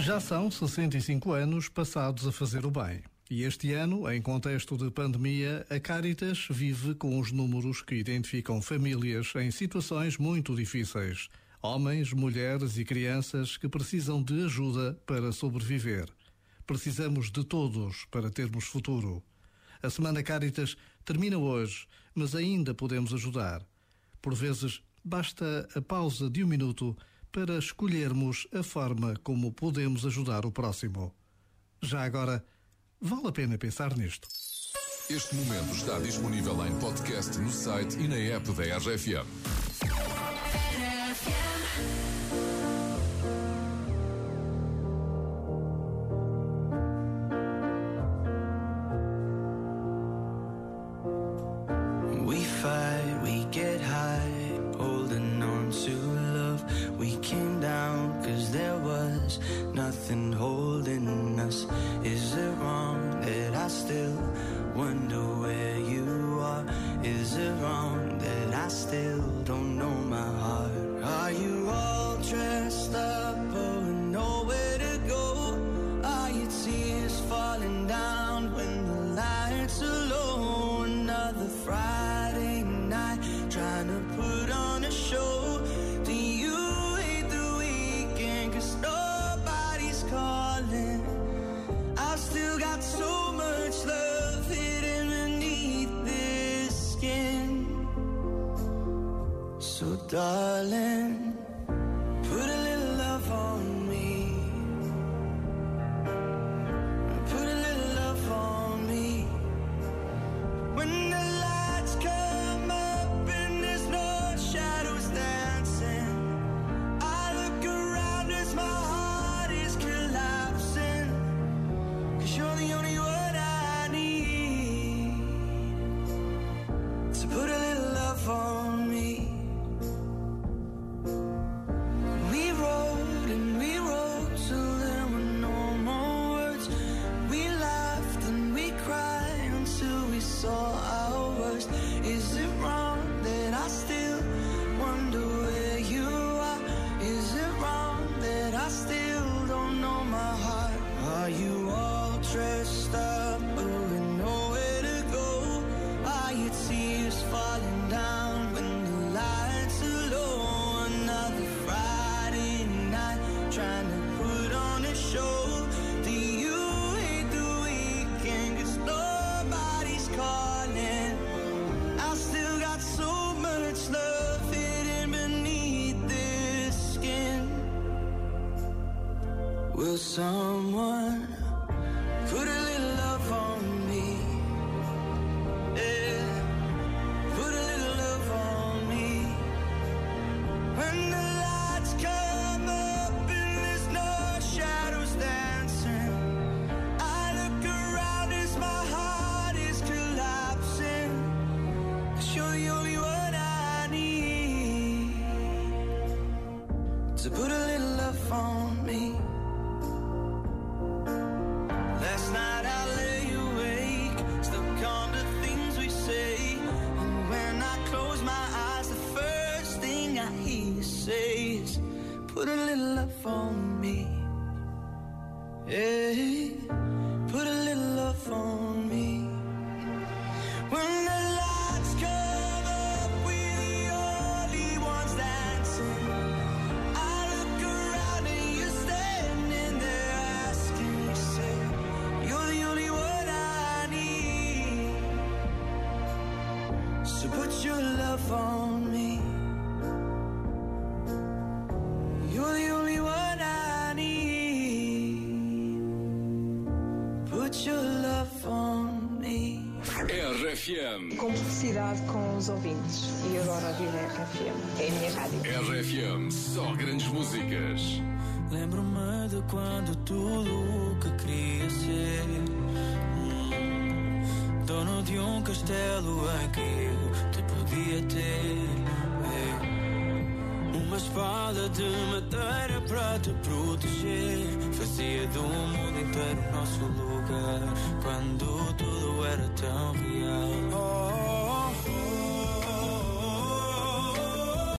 Já são 65 anos passados a fazer o bem. E este ano, em contexto de pandemia, a Caritas vive com os números que identificam famílias em situações muito difíceis. Homens, mulheres e crianças que precisam de ajuda para sobreviver. Precisamos de todos para termos futuro. A Semana Caritas termina hoje, mas ainda podemos ajudar. Por vezes, basta a pausa de um minuto para escolhermos a forma como podemos ajudar o próximo. Já agora, vale a pena pensar nisto. Este momento está disponível em podcast no site e na app da RFM. So, darling, put a little love on me. Will someone put a little love on me? Yeah. Put a little love on me. When the lights come up and there's no shadows dancing, I look around as my heart is collapsing. Cause you're the only one I need to put a thing I hear you say is, Put a little love on me. Yeah, put a little love on me. When the lights come up, we're the only ones dancing. I look around and you're standing there asking yourself, You're the only one I need. So put your love on RFM. Complicidade com os ouvintes. E agora vivo a RFM. É a minha rádio. RFM, só grandes músicas. Lembro-me de quando tudo o que queria ser hum, Dono de um castelo em que eu te podia ter é, Uma espada de madeira para te proteger. Fazia do mundo inteiro nosso lugar Quando tudo era tão real. Oh,